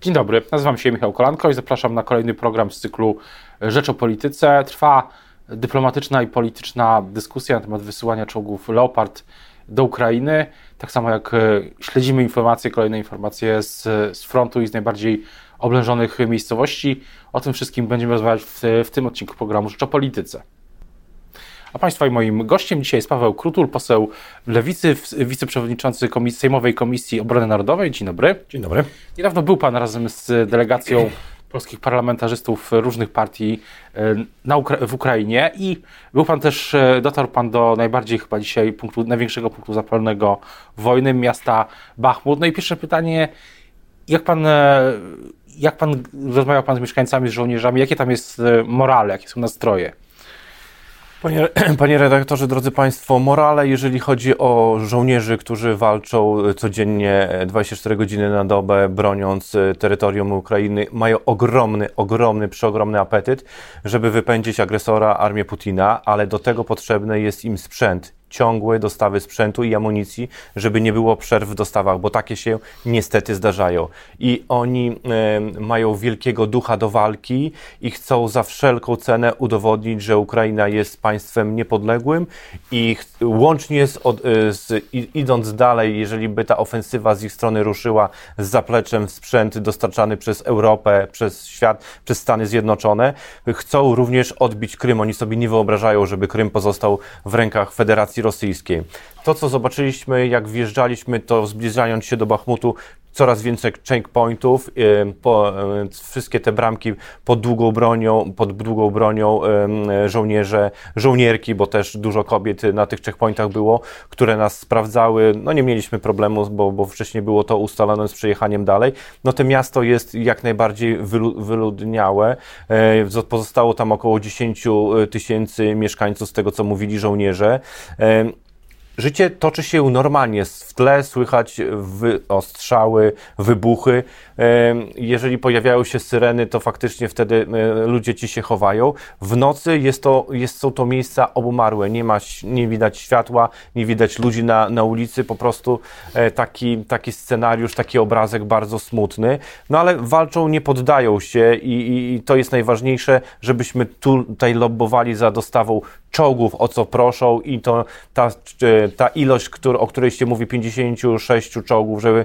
Dzień dobry, nazywam się Michał Kolanko i zapraszam na kolejny program z cyklu Rzecz o Polityce. Trwa dyplomatyczna i polityczna dyskusja na temat wysyłania czołgów Leopard do Ukrainy. Tak samo jak e, śledzimy informacje, kolejne informacje z, z frontu i z najbardziej oblężonych miejscowości. O tym wszystkim będziemy rozmawiać w, w tym odcinku programu Rzecz o Polityce. A Państwa i moim gościem dzisiaj jest Paweł Krutul, poseł Lewicy, wiceprzewodniczący komisji, Sejmowej Komisji Obrony Narodowej. Dzień dobry. Dzień dobry. Niedawno był Pan razem z delegacją polskich parlamentarzystów różnych partii e, Ukra w Ukrainie i był Pan też, e, dotarł Pan do najbardziej chyba dzisiaj punktu, największego punktu zapalnego wojny, miasta Bachmut. No i pierwsze pytanie, jak Pan, e, jak Pan rozmawiał Pan z mieszkańcami, z żołnierzami, jakie tam jest morale, jakie są nastroje? Panie, panie redaktorze, drodzy Państwo, morale, jeżeli chodzi o żołnierzy, którzy walczą codziennie 24 godziny na dobę, broniąc e, terytorium Ukrainy, mają ogromny, ogromny, przeogromny apetyt, żeby wypędzić agresora, armię Putina, ale do tego potrzebny jest im sprzęt ciągłe dostawy sprzętu i amunicji, żeby nie było przerw w dostawach, bo takie się niestety zdarzają. I oni mają wielkiego ducha do walki i chcą za wszelką cenę udowodnić, że Ukraina jest państwem niepodległym i łącznie z, od, e, z, idąc dalej, jeżeli by ta ofensywa z ich strony ruszyła z zapleczem sprzęt dostarczany przez Europę, przez świat, przez Stany Zjednoczone, chcą również odbić Krym. Oni sobie nie wyobrażają, żeby Krym pozostał w rękach Federacji Rosyjskiej. To, co zobaczyliśmy, jak wjeżdżaliśmy, to zbliżając się do Bachmutu, coraz więcej checkpointów, y, y, wszystkie te bramki pod długą bronią, pod długą bronią y, żołnierze, żołnierki, bo też dużo kobiet na tych checkpointach było, które nas sprawdzały. No nie mieliśmy problemu, bo, bo wcześniej było to ustalone z przejechaniem dalej. No to miasto jest jak najbardziej wyludniałe. Pozostało tam około 10 tysięcy mieszkańców z tego, co mówili żołnierze. Życie toczy się normalnie. W tle słychać wy, ostrzały, wybuchy. Jeżeli pojawiają się syreny, to faktycznie wtedy ludzie ci się chowają. W nocy jest to, jest, są to miejsca obumarłe. Nie, ma, nie widać światła, nie widać ludzi na, na ulicy. Po prostu e, taki, taki scenariusz, taki obrazek bardzo smutny. No ale walczą, nie poddają się i, i, i to jest najważniejsze, żebyśmy tutaj lobbowali za dostawą czołgów, o co proszą i to ta, e, ta ilość, który, o której się mówi, 56 czołgów, żeby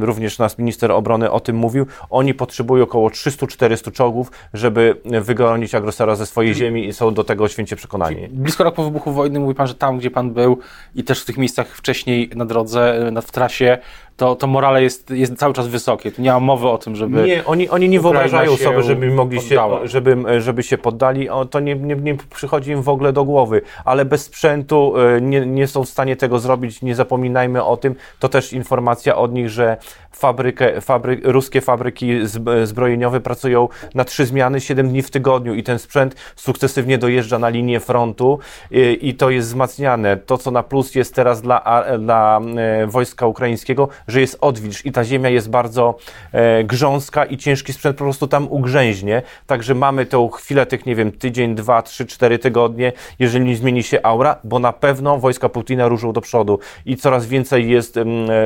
również nas minister obrony o tym mówił, oni potrzebują około 300-400 czołgów, żeby wygonić agresora ze swojej ziemi i są do tego święcie przekonani. Blisko rok po wybuchu wojny mówi pan, że tam, gdzie pan był i też w tych miejscach wcześniej na drodze, w trasie, to, to morale jest, jest cały czas wysokie. Tu nie ma mowy o tym, żeby. Nie, oni, oni nie wyobrażają sobie, żeby mogli się, żeby, żeby się poddali. O, to nie, nie, nie przychodzi im w ogóle do głowy, ale bez sprzętu e, nie, nie są w stanie tego zrobić. Nie zapominajmy o tym. To też informacja od nich, że fabrykę, fabry, ruskie fabryki zbrojeniowe pracują na trzy zmiany, siedem dni w tygodniu i ten sprzęt sukcesywnie dojeżdża na linię frontu i, i to jest wzmacniane. To, co na plus jest teraz dla, dla e, wojska ukraińskiego, że jest odwilż i ta ziemia jest bardzo e, grząska i ciężki sprzęt po prostu tam ugrzęźnie. Także mamy tą chwilę tych, nie wiem, tydzień, dwa, trzy, cztery tygodnie, jeżeli nie zmieni się aura, bo na pewno wojska Putina ruszą do przodu i coraz więcej jest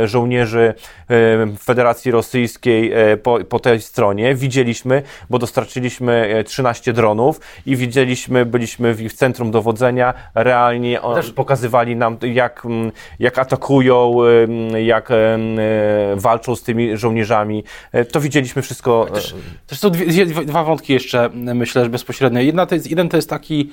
żołnierzy Federacji Rosyjskiej e, po, po tej stronie. Widzieliśmy, bo dostarczyliśmy 13 e, dronów i widzieliśmy, byliśmy w centrum dowodzenia, realnie Też... pokazywali nam, jak, jak atakują, jak walczą z tymi żołnierzami. E, to widzieliśmy wszystko. Też, też są dwie, dwa wątki jeszcze, myślę, że bezpośrednio. Jedna to jest, jeden to jest taki,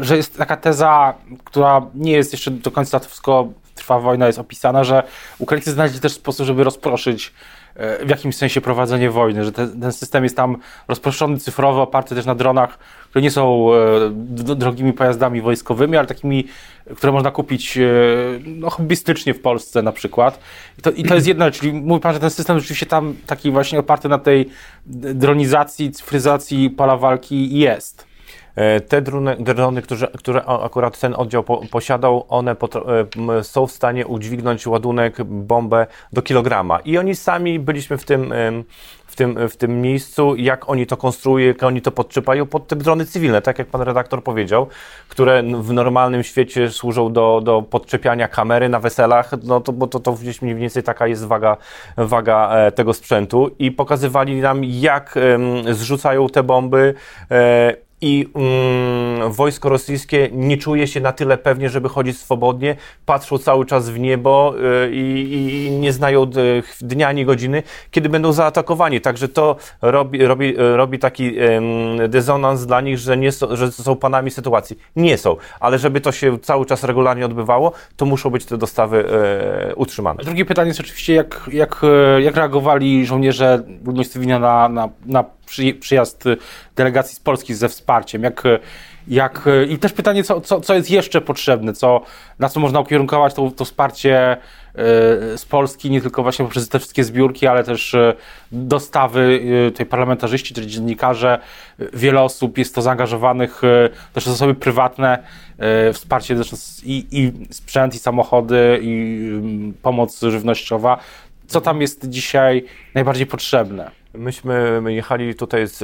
że jest taka teza, która nie jest jeszcze do końca wszystko trwa wojna, jest opisana, że Ukraińcy znaleźli też sposób, żeby rozproszyć e, w jakimś sensie prowadzenie wojny, że ten, ten system jest tam rozproszony cyfrowo, oparty też na dronach, które nie są e, drogimi pojazdami wojskowymi, ale takimi, które można kupić e, no, hobbystycznie w Polsce na przykład. I to, I to jest jedna, czyli mówi pan, że ten system rzeczywiście tam taki właśnie oparty na tej dronizacji, cyfryzacji pola walki jest. Te drony, drony które, które akurat ten oddział po, posiadał, one są w stanie udźwignąć ładunek, bombę do kilograma. I oni sami byliśmy w tym w tym, w tym miejscu, jak oni to konstruują, jak oni to podczepają pod te drony cywilne, tak jak pan redaktor powiedział, które w normalnym świecie służą do, do podczepiania kamery na weselach, no to, bo to, to gdzieś mniej więcej taka jest waga, waga e, tego sprzętu i pokazywali nam, jak zrzucają te bomby, e, i mm, wojsko rosyjskie nie czuje się na tyle pewnie, żeby chodzić swobodnie, patrzą cały czas w niebo y, i, nie znają dnia ani godziny, kiedy będą zaatakowani. Także to robi, robi, robi taki dysonans dla nich, że, nie so, że są panami sytuacji. Nie są, ale żeby to się cały czas regularnie odbywało, to muszą być te dostawy y, utrzymane. Drugie pytanie jest oczywiście, jak, jak, jak reagowali żołnierze ludności cywilnej na, na, na przyjazd delegacji z Polski ze wsparciem. Jak, jak, I też pytanie, co, co, co jest jeszcze potrzebne, co, na co można ukierunkować to, to wsparcie z Polski, nie tylko właśnie poprzez te wszystkie zbiórki, ale też dostawy tutaj parlamentarzyści, czyli dziennikarze, wiele osób jest to zaangażowanych, też osoby prywatne, wsparcie i, i sprzęt, i samochody, i pomoc żywnościowa. Co tam jest dzisiaj najbardziej potrzebne? Myśmy jechali tutaj z,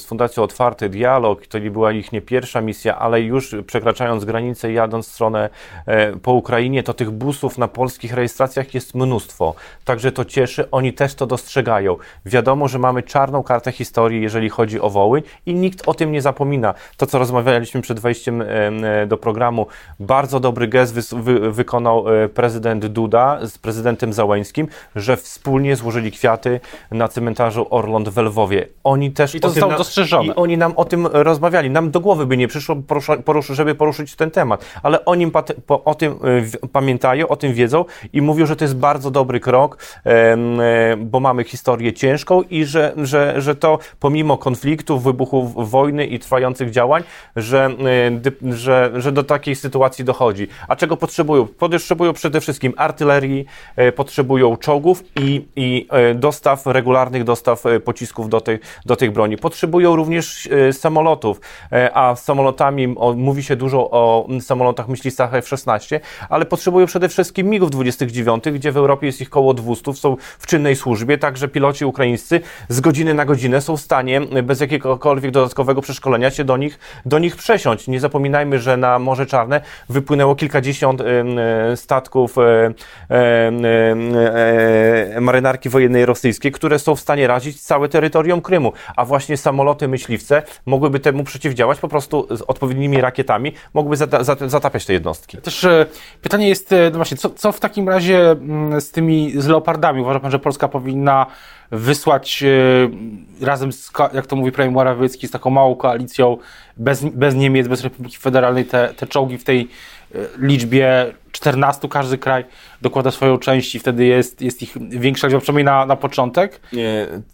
z Fundacją Otwarty Dialog, to nie była ich nie pierwsza misja, ale już przekraczając granicę, jadąc w stronę e, po Ukrainie, to tych busów na polskich rejestracjach jest mnóstwo. Także to cieszy, oni też to dostrzegają. Wiadomo, że mamy czarną kartę historii, jeżeli chodzi o Wołyń i nikt o tym nie zapomina. To, co rozmawialiśmy przed wejściem e, do programu, bardzo dobry gest wy, wy, wykonał e, prezydent Duda z prezydentem Załęskim, że wspólnie złożyli kwiaty na cmentarzu Orląt w Lwowie. Oni też I to zostało dostrzeżone. I oni nam o tym rozmawiali. Nam do głowy by nie przyszło, porusza, żeby poruszyć ten temat. Ale oni po, o tym y, pamiętają, o tym wiedzą i mówią, że to jest bardzo dobry krok, e, bo mamy historię ciężką i że, że, że to pomimo konfliktów, wybuchów wojny i trwających działań, że, e, że, że do takiej sytuacji dochodzi. A czego potrzebują? Potrzebują przede wszystkim artylerii, e, potrzebują czołgów i, i dostaw, regularnych dostaw E, pocisków do, tej, do tych broni. Potrzebują również e, samolotów, e, a samolotami o, mówi się dużo o samolotach myślistach F-16, ale potrzebują przede wszystkim MIGów 29, gdzie w Europie jest ich około 200, są w czynnej służbie, także piloci ukraińscy z godziny na godzinę są w stanie bez jakiegokolwiek dodatkowego przeszkolenia się do nich, do nich przesiąść. Nie zapominajmy, że na Morze Czarne wypłynęło kilkadziesiąt statków marynarki wojennej rosyjskiej, które są w stanie razić całe terytorium Krymu, a właśnie samoloty myśliwce mogłyby temu przeciwdziałać po prostu z odpowiednimi rakietami, mogłyby zatapiać te jednostki. Też e, pytanie jest, e, no właśnie, co, co w takim razie mm, z tymi, z Leopardami? Uważa Pan, że Polska powinna wysłać e, razem z, jak to mówi premier Morawiecki, z taką małą koalicją bez, bez Niemiec, bez Republiki Federalnej te, te czołgi w tej liczbie 14 każdy kraj dokłada swoją część i wtedy jest, jest ich większa liczba, przynajmniej na, na początek.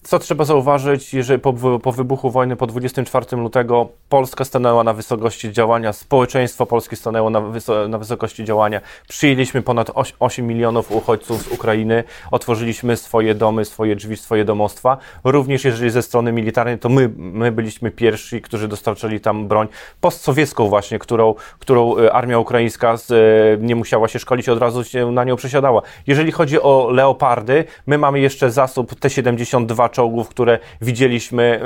Co trzeba zauważyć, jeżeli po, po wybuchu wojny po 24 lutego Polska stanęła na wysokości działania, społeczeństwo polskie stanęło na, na wysokości działania. Przyjęliśmy ponad 8 milionów uchodźców z Ukrainy, otworzyliśmy swoje domy, swoje drzwi, swoje domostwa. Również jeżeli ze strony militarnej, to my, my byliśmy pierwsi, którzy dostarczyli tam broń postsowiecką właśnie, którą, którą e, armia ukraińska z, e, nie musiała się szkolić, od razu się na nią przesiadała. Jeżeli chodzi o Leopardy, my mamy jeszcze zasób T-72 czołgów, które widzieliśmy,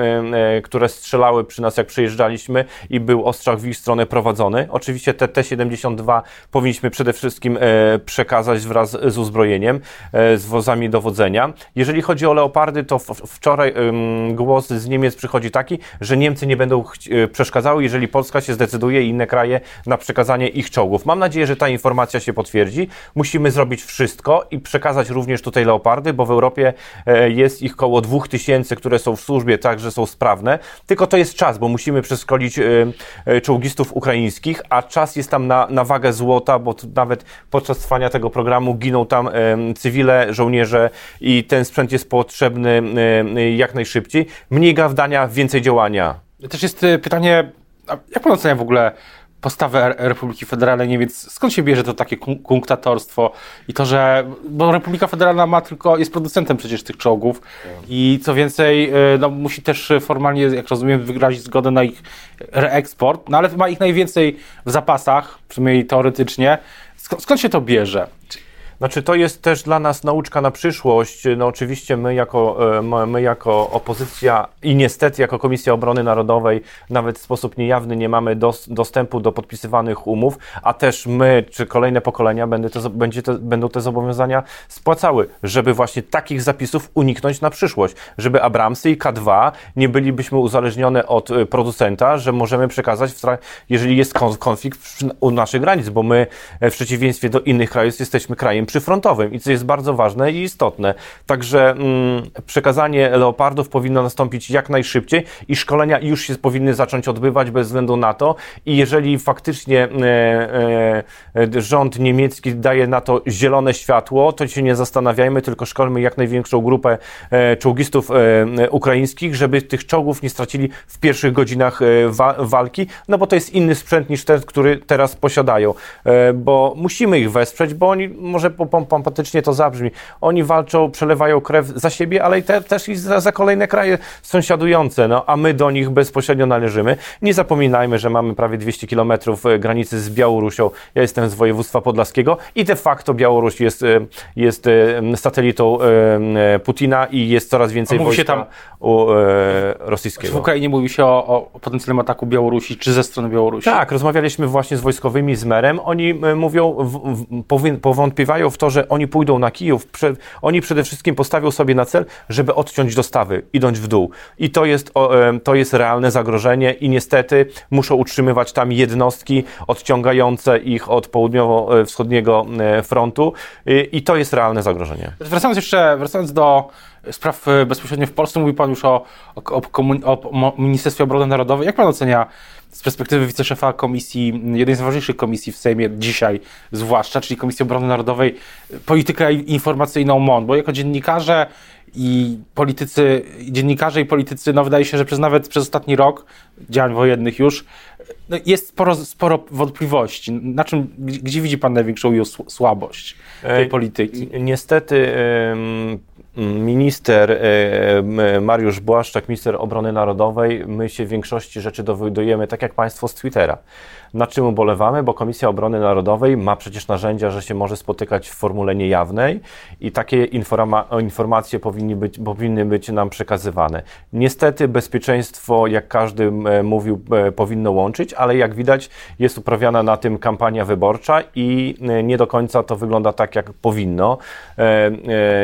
e, które strzelały przy nas, jak przyjeżdżaliśmy i był ostrzał w ich stronę prowadzony. Oczywiście te T-72 powinniśmy przede wszystkim przekazać wraz z uzbrojeniem, z wozami dowodzenia. Jeżeli chodzi o Leopardy, to wczoraj głos z Niemiec przychodzi taki, że Niemcy nie będą przeszkadzały, jeżeli Polska się zdecyduje i inne kraje na przekazanie ich czołgów. Mam nadzieję, że ta informacja się potwierdzi. Musimy zrobić wszystko i przekazać również tutaj leopardy, bo w Europie e, jest ich około 2000, które są w służbie, także są sprawne. Tylko to jest czas, bo musimy przeszkolić e, e, czołgistów ukraińskich, a czas jest tam na, na wagę złota, bo nawet podczas trwania tego programu giną tam cywile, żołnierze i ten sprzęt jest potrzebny jak najszybciej. Mniej gawdania, więcej działania. Też jest pytanie, jak pan ocenia w ogóle postawę Republiki Federalnej Niemiec. Skąd się bierze to takie kunktatorstwo i to, że bo Republika Federalna ma tylko, jest producentem przecież tych czołgów i co więcej, e, no, musi też formalnie, jak rozumiem, wyrazić zgodę na ich reeksport, no ale ma ich najwięcej w zapasach, przynajmniej teoretycznie. Skąd, skąd się to bierze? Znaczy, to jest też dla nas nauczka na przyszłość. No oczywiście my jako, e, my jako opozycja i niestety jako Komisja Obrony Narodowej nawet w sposób niejawny nie mamy dos, dostępu do podpisywanych umów, a też my, czy kolejne pokolenia będą te, będzie te, będą te zobowiązania spłacały, żeby właśnie takich zapisów uniknąć na przyszłość, żeby Abramsy i K2 nie bylibyśmy uzależnione od e, producenta, że możemy przekazać, jeżeli jest konflikt u naszych granic, bo my e, w przeciwieństwie do innych krajów jesteśmy krajem przyfrontowym i co jest bardzo ważne i istotne. Także mm, przekazanie leopardów powinno nastąpić jak najszybciej i szkolenia już się powinny zacząć odbywać bez względu na to i jeżeli faktycznie e, e, rząd niemiecki daje na to zielone światło, to się nie zastanawiajmy, tylko szkolmy jak największą grupę e, czołgistów e, ukraińskich, żeby tych czołgów nie stracili w pierwszych godzinach e, wa walki, no bo to jest inny sprzęt niż ten, który teraz posiadają, e, bo musimy ich wesprzeć, bo oni może pompatycznie to zabrzmi. Oni walczą, przelewają krew za siebie, ale i te, też i za, za, kolejne kraje sąsiadujące, no, a my do nich bezpośrednio należymy. Nie zapominajmy, że mamy prawie 200 kilometrów e, granicy z Białorusią. Ja jestem z województwa podlaskiego i de facto Białoruś jest, e, jest e, satelitą Putina i jest coraz więcej wojska tam, u, rosyjskiego. W Ukrainie mówi się o, o potencjalnym ataku Białorusi, czy ze strony Białorusi? Tak, rozmawialiśmy właśnie z wojskowymi, z merem. Oni mówią, w, w, powątpiewają w to, że oni pójdą na Kijów, prze, oni przede wszystkim postawią sobie na cel, żeby odciąć dostawy, idąc w dół. I to jest, to jest realne zagrożenie i niestety muszą utrzymywać tam jednostki odciągające ich od południowo-wschodniego e, frontu i to jest realne zagrożenie. Wracając jeszcze, wracając do spraw e, bezpośrednio w Polsce, mówi Pan już o, o, o, o Ministerstwie Obrony Narodowej. Jak Pan ocenia z perspektywy wiceszefa komisji, jednej z ważniejszych komisji w Sejmie dzisiaj zwłaszcza, czyli Komisji Obrony Narodowej, politykę informacyjną MON, bo jako dziennikarze i politycy, dziennikarze i politycy, no wydaje się, że przez nawet przez ostatni rok działań wojennych już, no jest sporo, sporo wątpliwości. Na czym, gdzie widzi Pan największą słabość tej polityki? Niestety minister e, Mariusz Błaszczak, minister obrony narodowej, my się w większości rzeczy dowiadujemy, tak jak Państwo z Twittera. Na czym ubolewamy? Bo Komisja Obrony Narodowej ma przecież narzędzia, że się może spotykać w formule niejawnej i takie informa informacje powinny być, powinny być nam przekazywane. Niestety bezpieczeństwo, jak każdy mówił, e, powinno łączyć, ale jak widać jest uprawiana na tym kampania wyborcza i e, nie do końca to wygląda tak, jak powinno.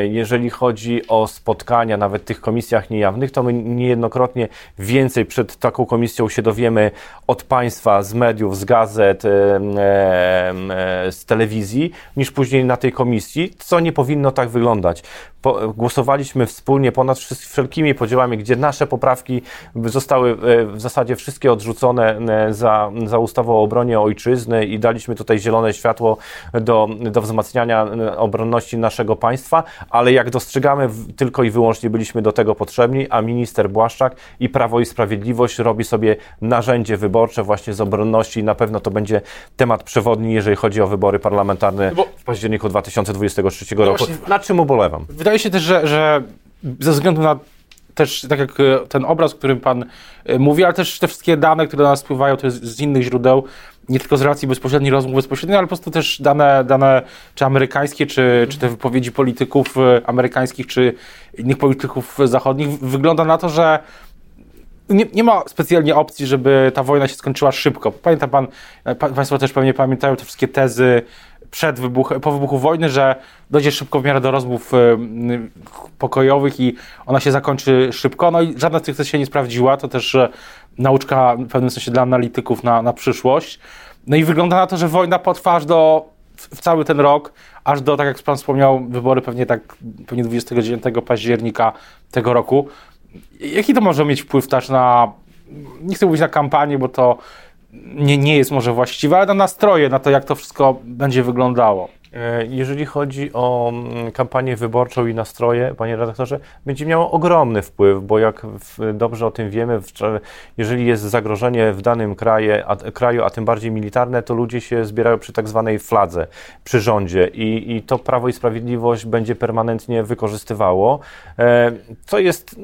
Jeżeli chodzi o spotkania, nawet tych komisjach niejawnych, to my niejednokrotnie więcej przed taką komisją się dowiemy od państwa, z mediów, z gazet, z telewizji, niż później na tej komisji, co nie powinno tak wyglądać po, głosowaliśmy wspólnie ponad wszelkimi podziałami, gdzie nasze poprawki zostały e, w zasadzie wszystkie odrzucone e, za, za ustawą o obronie ojczyzny i daliśmy tutaj zielone światło do, do wzmacniania e, obronności naszego państwa, ale jak dostrzegamy, tylko i wyłącznie byliśmy do tego potrzebni, a minister Błaszczak i Prawo i Sprawiedliwość robi sobie narzędzie wyborcze właśnie z obronności i na pewno to będzie temat przewodni, jeżeli chodzi o wybory parlamentarne w październiku 2023 roku. Właśnie, na czym ubolewam? Wydaje się też, że, że ze względu na też tak jak e, ten obraz, o którym Pan e, mówi, ale też te wszystkie dane, które do nas wpływają, to jest z innych źródeł, nie tylko z racji bezpośrednich rozmów bezpośrednich, ale po prostu też dane, dane czy amerykańskie, czy, czy te wypowiedzi polityków e, amerykańskich, czy innych polityków zachodnich. Wygląda na to, że nie, nie, ma specjalnie opcji, żeby ta wojna się skończyła szybko. Pamięta pan, Państwo też pewnie pamiętają te wszystkie tezy przed wybuch, po wybuchu wojny, że dojdzie szybko w miarę do rozmów y, pokojowych i ona się zakończy szybko. No i żadna z tych tez się nie sprawdziła. To też y, nauczka w pewnym sensie dla analityków na, na przyszłość. No i wygląda na to, że wojna potrwa aż do w cały ten rok, aż do, tak jak Pan wspomniał, wybory pewnie tak, pewnie 29 października tego roku. Jaki to może mieć wpływ też na, nie chcę mówić na kampanię, bo to nie, nie jest może właściwe, ale na nastroje, na to, jak to wszystko będzie wyglądało. E, jeżeli chodzi o mm, kampanię wyborczą i nastroje, panie redaktorze, będzie miało ogromny wpływ, bo jak dobrze o tym wiemy, jeżeli jest zagrożenie w danym a, kraju, a tym bardziej militarne, to ludzie się zbierają przy tak zwanej fladze, przy rządzie i, i to Prawo i Sprawiedliwość będzie permanentnie wykorzystywało, e, co jest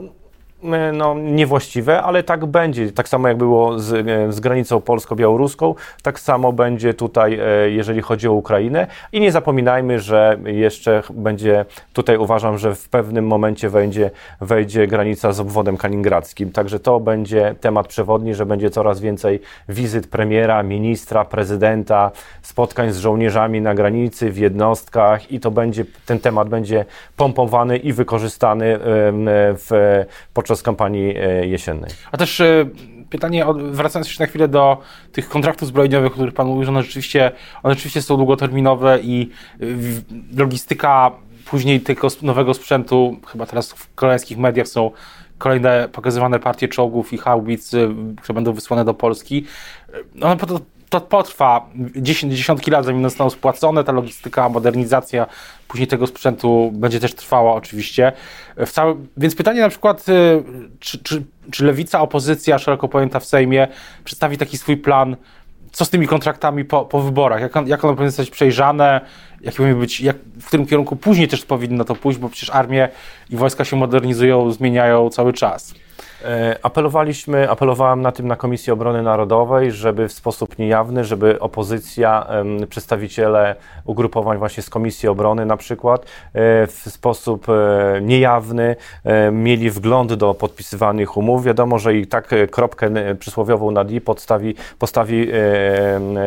no, niewłaściwe, ale tak będzie. Tak samo jak było z, e, z granicą polsko-białoruską, tak samo będzie tutaj, e, jeżeli chodzi o Ukrainę. I nie zapominajmy, że jeszcze będzie, tutaj uważam, że w pewnym momencie wejdzie, wejdzie granica z obwodem kaliningradzkim. Także to będzie temat przewodni, że będzie coraz więcej wizyt premiera, ministra, prezydenta, spotkań z żołnierzami na granicy, w jednostkach i to będzie, ten temat będzie pompowany i wykorzystany w, podczas podczas kampanii e, jesiennej. A też e, pytanie, wracając jeszcze na chwilę do tych kontraktów zbrojeniowych, o których Pan mówił, że one rzeczywiście, one rzeczywiście są długoterminowe i logistyka później tego nowego sprzętu, chyba teraz w koreańskich mediach są kolejne pokazywane partie czołgów i haubic, które będą wysłane do Polski. One to potrwa dziesiątki lat, zanim zostaną spłacone, ta logistyka, modernizacja później tego sprzętu będzie też trwała oczywiście. W. Więc pytanie na przykład, y, czy, czy, czy lewica, opozycja szeroko pojęta w Sejmie przedstawi taki swój plan, co z tymi kontraktami po, po wyborach, jak, jak one powinny zostać przejrzane, powinny być, jak, w którym kierunku później też powinno to pójść, bo przecież armie i wojska się modernizują, zmieniają cały czas. E, apelowaliśmy, apelowałem na tym na Komisji Obrony Narodowej, żeby w sposób niejawny, żeby opozycja, przedstawiciele ugrupowań właśnie z Komisji Obrony na przykład, e, w sposób e, niejawny mieli wgląd do podpisywanych umów. Wiadomo, że i tak kropkę przysłowiową na D podstawi, postawi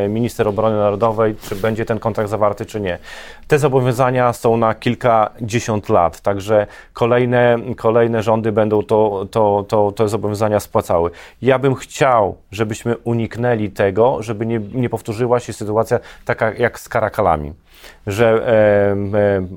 minister obrony narodowej, czy będzie ten kontrakt zawarty, czy nie. Te zobowiązania są na kilkadziesiąt lat, także kolejne, kolejne rządy będą to, to, to te zobowiązania spłacały. Ja bym chciał, żebyśmy uniknęli tego, żeby nie, nie powtórzyła się sytuacja taka jak z karakalami że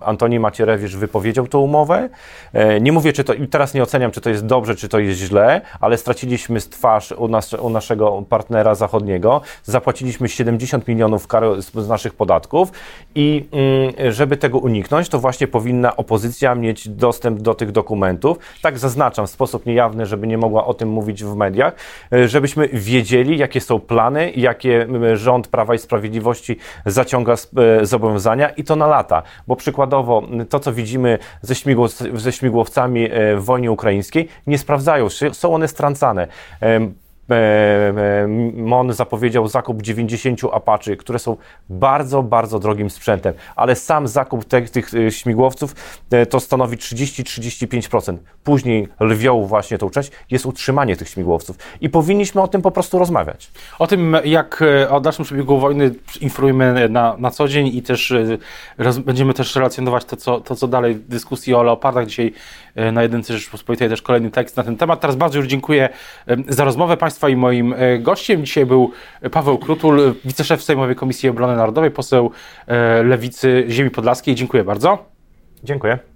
Antoni Macierewicz wypowiedział tę umowę. E, nie mówię, czy to, i teraz nie oceniam, czy to jest dobrze, czy to jest źle, ale straciliśmy z twarz u, nas, u naszego partnera zachodniego, zapłaciliśmy 70 milionów kar z, z naszych podatków i mm, żeby tego uniknąć, to właśnie powinna opozycja mieć dostęp do tych dokumentów. Tak zaznaczam w sposób niejawny, żeby nie mogła o tym mówić w mediach, e, żebyśmy wiedzieli, jakie są plany, jakie rząd Prawa i Sprawiedliwości zaciąga e, zobowiązania i to na lata, bo przykładowo to, co widzimy ze, śmigłow, ze śmigłowcami e, w wojnie ukraińskiej, nie sprawdzają się, są one strącane. E, e, MON zapowiedział zakup 90 Apache, które są bardzo, bardzo drogim sprzętem, ale sam zakup tych e, śmigłowców to stanowi 30-35%. Później lwią właśnie tą część jest utrzymanie tych śmigłowców i powinniśmy o tym po prostu rozmawiać. O tym, jak o dalszym przebiegu wojny informujemy na, na co dzień i też roz, będziemy też relacjonować to co, to, co dalej w dyskusji o Leopardach. Dzisiaj na Jedynce Rzeczpospolitej też kolejny tekst na ten temat. Teraz bardzo już dziękuję za rozmowę Państwa i moim e, gościem dzisiaj był Paweł Krutul, wiceszef Sejmowej Komisji Obrony Narodowej, poseł e, Lewicy Ziemi Podlaskiej. Dziękuję bardzo. Dziękuję.